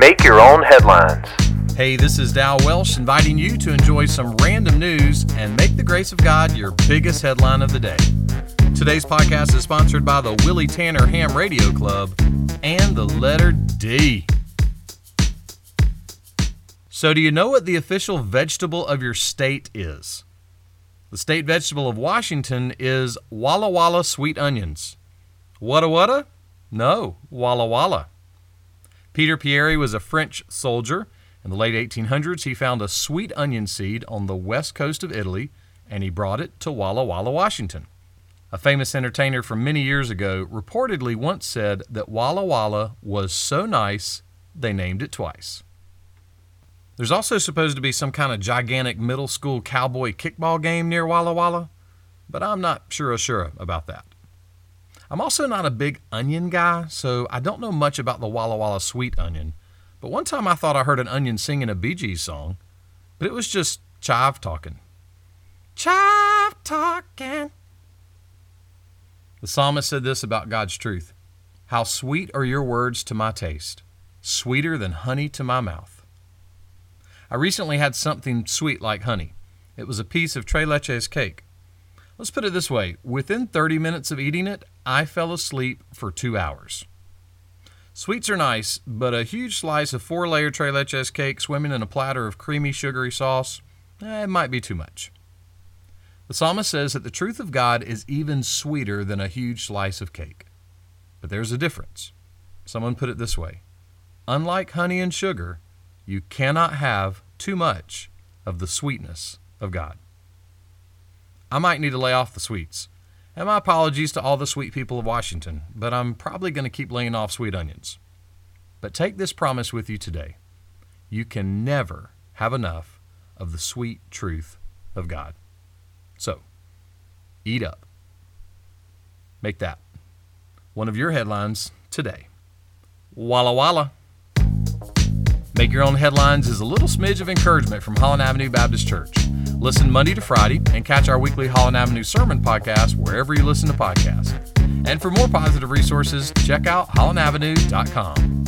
Make your own headlines. Hey, this is Dow Welsh inviting you to enjoy some random news and make the grace of God your biggest headline of the day. Today's podcast is sponsored by the Willie Tanner Ham Radio Club and the letter D. So, do you know what the official vegetable of your state is? The state vegetable of Washington is Walla Walla sweet onions. Wada Wada? No, Walla Walla. Peter Pieri was a French soldier. In the late 1800s, he found a sweet onion seed on the west coast of Italy and he brought it to Walla Walla, Washington. A famous entertainer from many years ago reportedly once said that Walla Walla was so nice they named it twice. There's also supposed to be some kind of gigantic middle school cowboy kickball game near Walla Walla, but I'm not sure sure about that. I'm also not a big onion guy, so I don't know much about the Walla Walla sweet onion. But one time I thought I heard an onion singing a Bee Gees song, but it was just chive talking. Chive talking. The psalmist said this about God's truth How sweet are your words to my taste, sweeter than honey to my mouth. I recently had something sweet like honey. It was a piece of Tres Leches cake. Let's put it this way within 30 minutes of eating it, I fell asleep for two hours. Sweets are nice, but a huge slice of four layer Tres Leches cake swimming in a platter of creamy, sugary sauce, eh, it might be too much. The psalmist says that the truth of God is even sweeter than a huge slice of cake. But there's a difference. Someone put it this way Unlike honey and sugar, you cannot have too much of the sweetness of God. I might need to lay off the sweets. And my apologies to all the sweet people of Washington, but I'm probably going to keep laying off sweet onions. But take this promise with you today you can never have enough of the sweet truth of God. So, eat up. Make that one of your headlines today. Walla Walla. Make Your Own Headlines is a little smidge of encouragement from Holland Avenue Baptist Church. Listen Monday to Friday and catch our weekly Holland Avenue Sermon podcast wherever you listen to podcasts. And for more positive resources, check out hollandavenue.com.